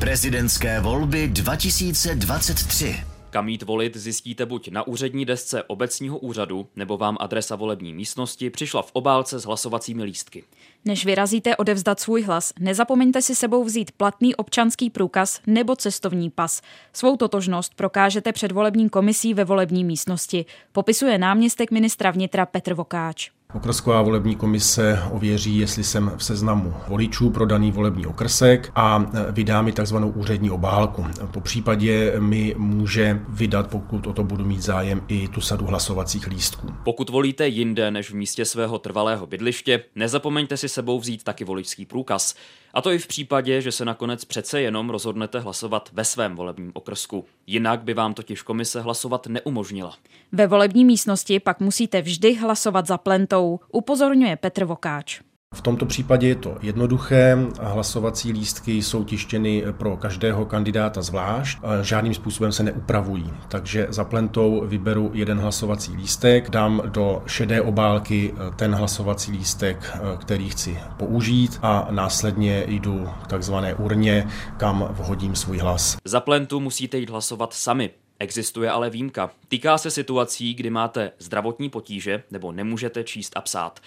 Prezidentské volby 2023. Kam jít volit zjistíte buď na úřední desce obecního úřadu, nebo vám adresa volební místnosti přišla v obálce s hlasovacími lístky. Než vyrazíte odevzdat svůj hlas, nezapomeňte si sebou vzít platný občanský průkaz nebo cestovní pas. Svou totožnost prokážete před volební komisí ve volební místnosti, popisuje náměstek ministra vnitra Petr Vokáč. Okrsková volební komise ověří, jestli jsem v seznamu voličů pro daný volební okrsek a vydá mi takzvanou úřední obálku. Po případě mi může vydat, pokud o to budu mít zájem, i tu sadu hlasovacích lístků. Pokud volíte jinde než v místě svého trvalého bydliště, nezapomeňte si sebou vzít taky voličský průkaz. A to i v případě, že se nakonec přece jenom rozhodnete hlasovat ve svém volebním okrsku. Jinak by vám totiž komise hlasovat neumožnila. Ve volební místnosti pak musíte vždy hlasovat za plentou, upozorňuje Petr Vokáč. V tomto případě je to jednoduché. Hlasovací lístky jsou tištěny pro každého kandidáta zvlášť. Žádným způsobem se neupravují. Takže za plentou vyberu jeden hlasovací lístek, dám do šedé obálky ten hlasovací lístek, který chci použít a následně jdu k takzvané urně, kam vhodím svůj hlas. Za plentu musíte jít hlasovat sami. Existuje ale výjimka. Týká se situací, kdy máte zdravotní potíže nebo nemůžete číst a psát.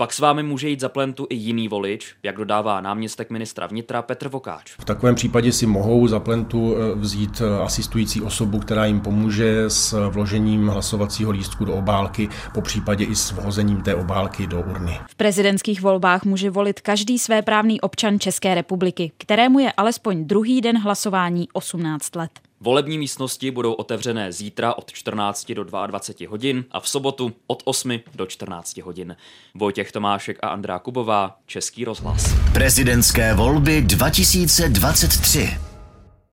Pak s vámi může jít za plentu i jiný volič, jak dodává náměstek ministra vnitra Petr Vokáč. V takovém případě si mohou za plentu eh, vzít eh, asistující osobu, která jim pomůže s vložením hlasovacího lístku do obálky, po případě i s vhozením té obálky do urny. V prezidentských volbách může volit každý svéprávný občan České republiky, kterému je alespoň druhý den hlasování 18 let. Volební místnosti budou otevřené zítra od 14 do 22 hodin a v sobotu od 8 do 14 hodin. Vojtěch Tomášek a Andrá Kubová, Český rozhlas. Prezidentské volby 2023.